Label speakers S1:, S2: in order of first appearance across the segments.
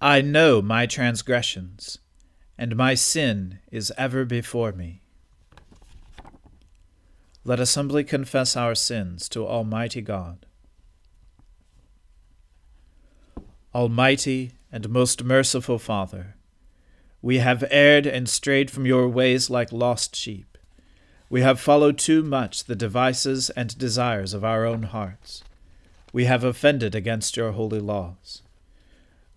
S1: I know my transgressions, and my sin is ever before me. Let us humbly confess our sins to Almighty God. Almighty and most merciful Father, we have erred and strayed from your ways like lost sheep. We have followed too much the devices and desires of our own hearts. We have offended against your holy laws.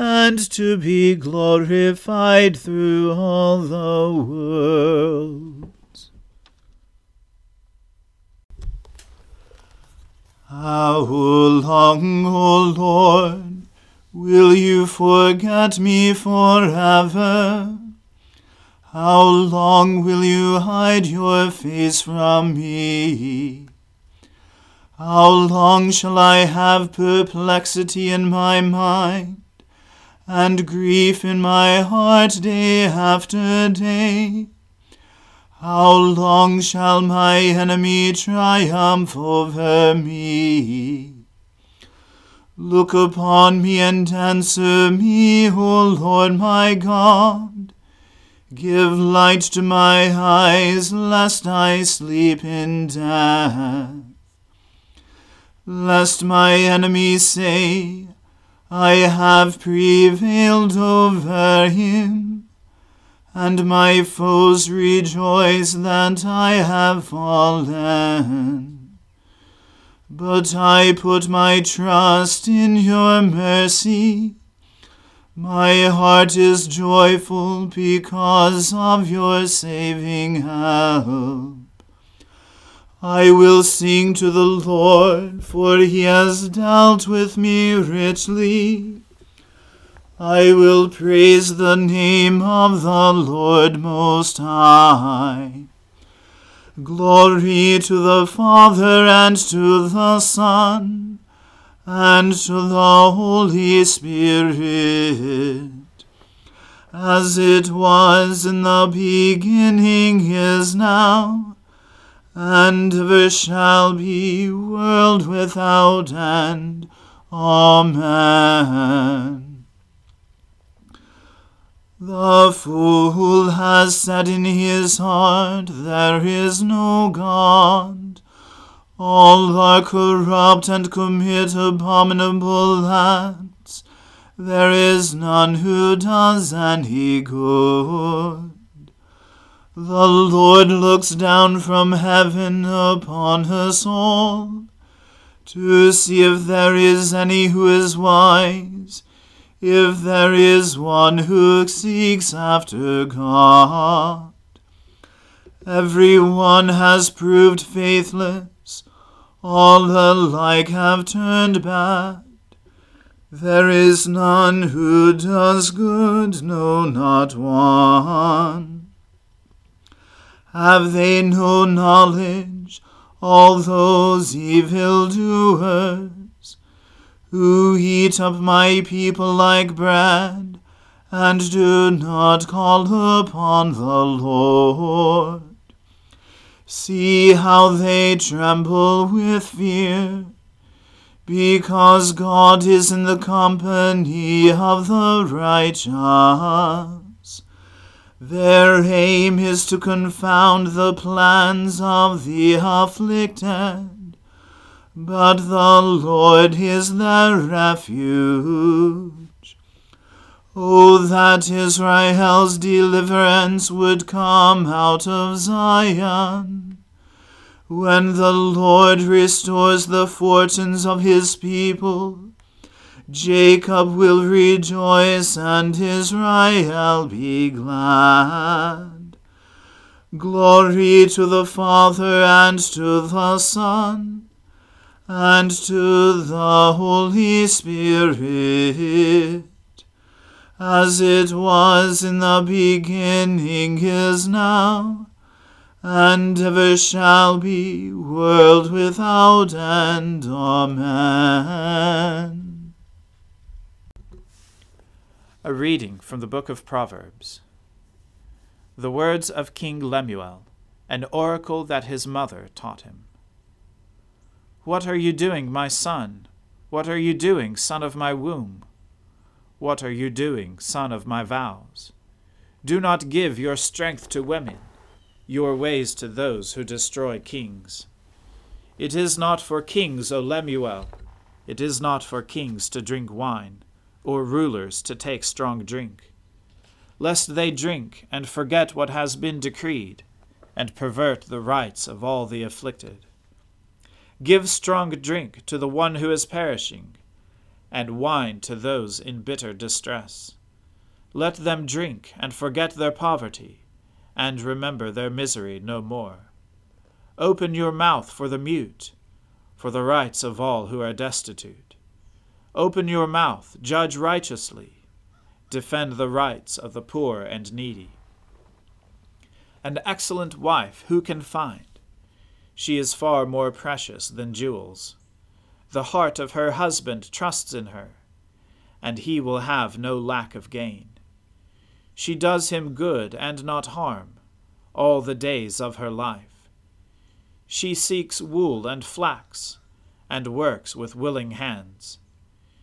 S1: and to be glorified through all the world. How long, O Lord, will you forget me forever? How long will you hide your face from me? How long shall I have perplexity in my mind, and grief in my heart day after day? How long shall my enemy triumph over me? Look upon me and answer me, O Lord my God. Give light to my eyes, lest I sleep in death lest my enemies say, I have prevailed over him, and my foes rejoice that I have fallen. But I put my trust in your mercy. My heart is joyful because of your saving help. I will sing to the Lord, for he has dealt with me richly. I will praise the name of the Lord Most High. Glory to the Father and to the Son
S2: and to the Holy Spirit, as it was in the beginning, is now, and ever shall be, world without end. Amen. The fool has said in his heart, There is no God. All are corrupt and commit abominable acts. There is none who does any good. The Lord looks down from heaven upon us all to see if there is any who is wise, if there is one who seeks after God. Every one has proved faithless all alike have turned bad. There is none who does good, no, not one. Have they no knowledge, all those evil doers, who eat up my people like bread, and do not call upon the Lord? See how they tremble with fear, because God is in the company of the righteous. Their aim is to confound the plans of the afflicted, but the Lord is their refuge. Oh, that Israel's deliverance would come out of Zion. When the Lord restores the fortunes of his people, Jacob will rejoice and Israel be glad. Glory to the Father and to the Son and to the Holy Spirit as it was in the beginning, is now, and ever shall be, world without end. Amen.
S1: A reading from the book of Proverbs. The words of King Lemuel, an oracle that his mother taught him. What are you doing, my son? What are you doing, son of my womb? What are you doing, son of my vows? Do not give your strength to women, your ways to those who destroy kings. It is not for kings, O Lemuel, it is not for kings to drink wine, or rulers to take strong drink, lest they drink and forget what has been decreed, and pervert the rights of all the afflicted. Give strong drink to the one who is perishing and wine to those in bitter distress. Let them drink and forget their poverty, and remember their misery no more. Open your mouth for the mute, for the rights of all who are destitute. Open your mouth, judge righteously, defend the rights of the poor and needy. An excellent wife who can find? She is far more precious than jewels. The heart of her husband trusts in her, and he will have no lack of gain. She does him good and not harm all the days of her life. She seeks wool and flax, and works with willing hands.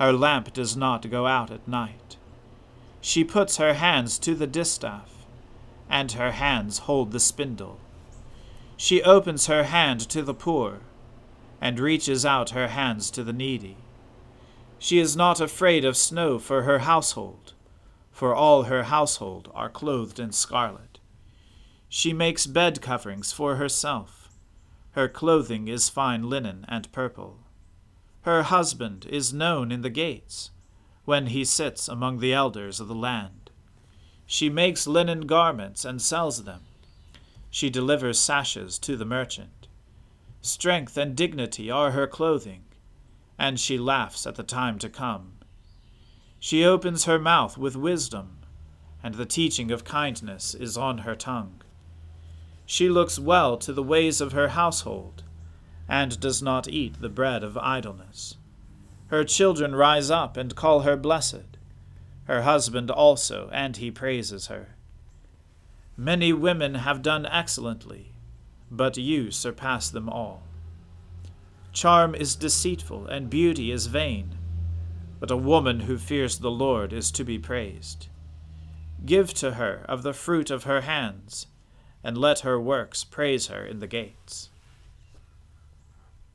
S1: Her lamp does not go out at night. She puts her hands to the distaff, and her hands hold the spindle. She opens her hand to the poor, and reaches out her hands to the needy. She is not afraid of snow for her household, for all her household are clothed in scarlet. She makes bed coverings for herself. Her clothing is fine linen and purple. Her husband is known in the gates, when he sits among the elders of the land. She makes linen garments and sells them. She delivers sashes to the merchant. Strength and dignity are her clothing, and she laughs at the time to come. She opens her mouth with wisdom, and the teaching of kindness is on her tongue. She looks well to the ways of her household, and does not eat the bread of idleness. Her children rise up and call her blessed, her husband also, and he praises her. Many women have done excellently, but you surpass them all. Charm is deceitful, and beauty is vain, but a woman who fears the Lord is to be praised. Give to her of the fruit of her hands, and let her works praise her in the gates.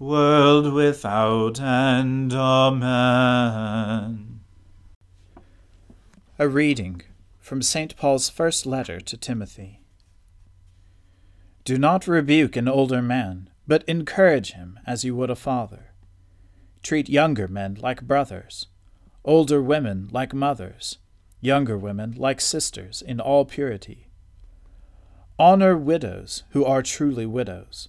S2: world without end. Amen.
S1: A reading from St. Paul's first letter to Timothy. Do not rebuke an older man, but encourage him as you would a father. Treat younger men like brothers, older women like mothers younger women like sisters in all purity. Honor widows who are truly widows.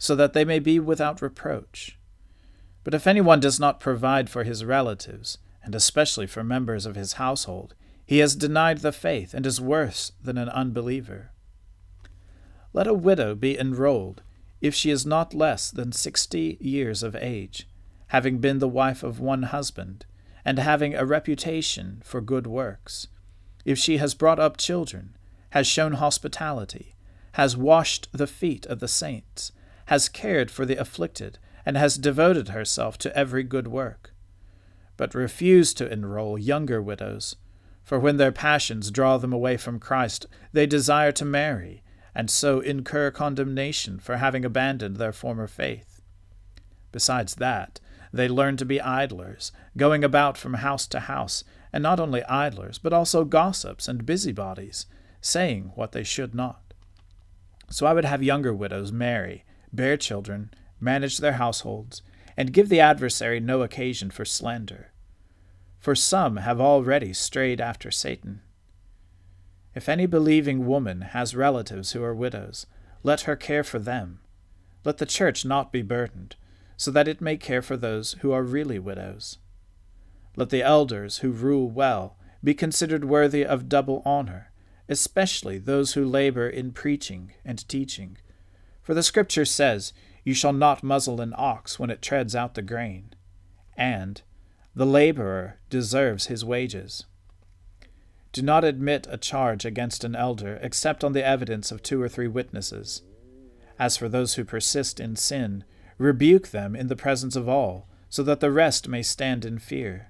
S1: so that they may be without reproach. But if anyone does not provide for his relatives, and especially for members of his household, he has denied the faith and is worse than an unbeliever. Let a widow be enrolled if she is not less than sixty years of age, having been the wife of one husband, and having a reputation for good works if she has brought up children, has shown hospitality, has washed the feet of the saints, has cared for the afflicted, and has devoted herself to every good work. But refuse to enroll younger widows, for when their passions draw them away from Christ, they desire to marry, and so incur condemnation for having abandoned their former faith. Besides that, they learn to be idlers, going about from house to house, and not only idlers, but also gossips and busybodies, saying what they should not. So I would have younger widows marry, bear children, manage their households, and give the adversary no occasion for slander. For some have already strayed after Satan. If any believing woman has relatives who are widows, let her care for them. Let the church not be burdened, so that it may care for those who are really widows. Let the elders who rule well be considered worthy of double honor, especially those who labor in preaching and teaching. For the Scripture says, You shall not muzzle an ox when it treads out the grain. And, The laborer deserves his wages. Do not admit a charge against an elder except on the evidence of two or three witnesses. As for those who persist in sin, rebuke them in the presence of all, so that the rest may stand in fear.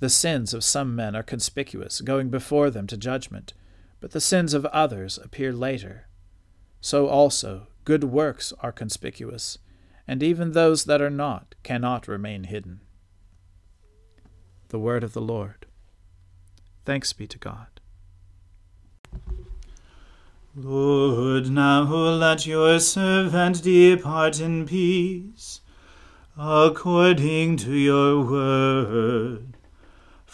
S1: The sins of some men are conspicuous, going before them to judgment, but the sins of others appear later. So also good works are conspicuous, and even those that are not cannot remain hidden. The Word of the Lord. Thanks be to God.
S2: Lord, now let your servant depart in peace, according to your word.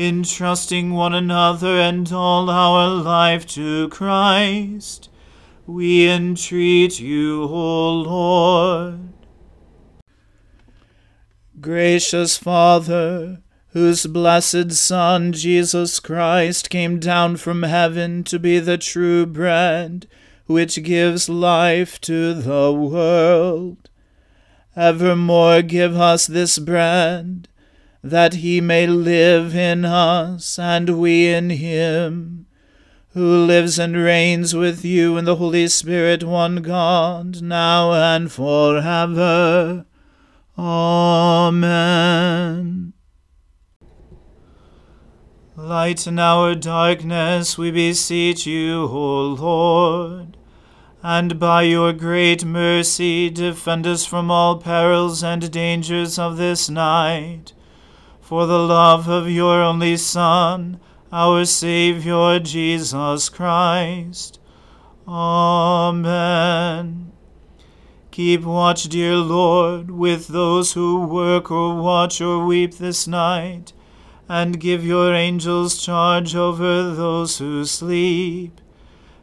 S2: entrusting one another and all our life to Christ. We entreat you, O Lord. Gracious Father, whose blessed Son, Jesus Christ, came down from heaven to be the true bread, which gives life to the world. Evermore give us this bread, that he may live in us and we in him, who lives and reigns with you in the Holy Spirit, one God, now and forever. Amen. Lighten our darkness, we beseech you, O Lord, and by your great mercy defend us from all perils and dangers of this night. For the love of your only Son, our Saviour Jesus Christ. Amen. Keep watch, dear Lord, with those who work or watch or weep this night and give your angels charge over those who sleep.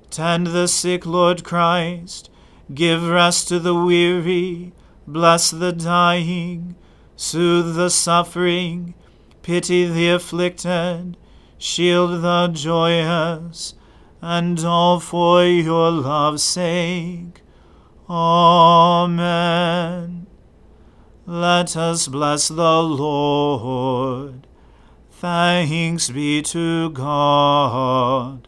S2: Tend the sick, Lord Christ. Give rest to the weary. Bless the dying. Soothe the suffering. Pity the afflicted. Shield the joyous. And all for your love's sake. Amen. Let us bless the Lord. Thanks be to God.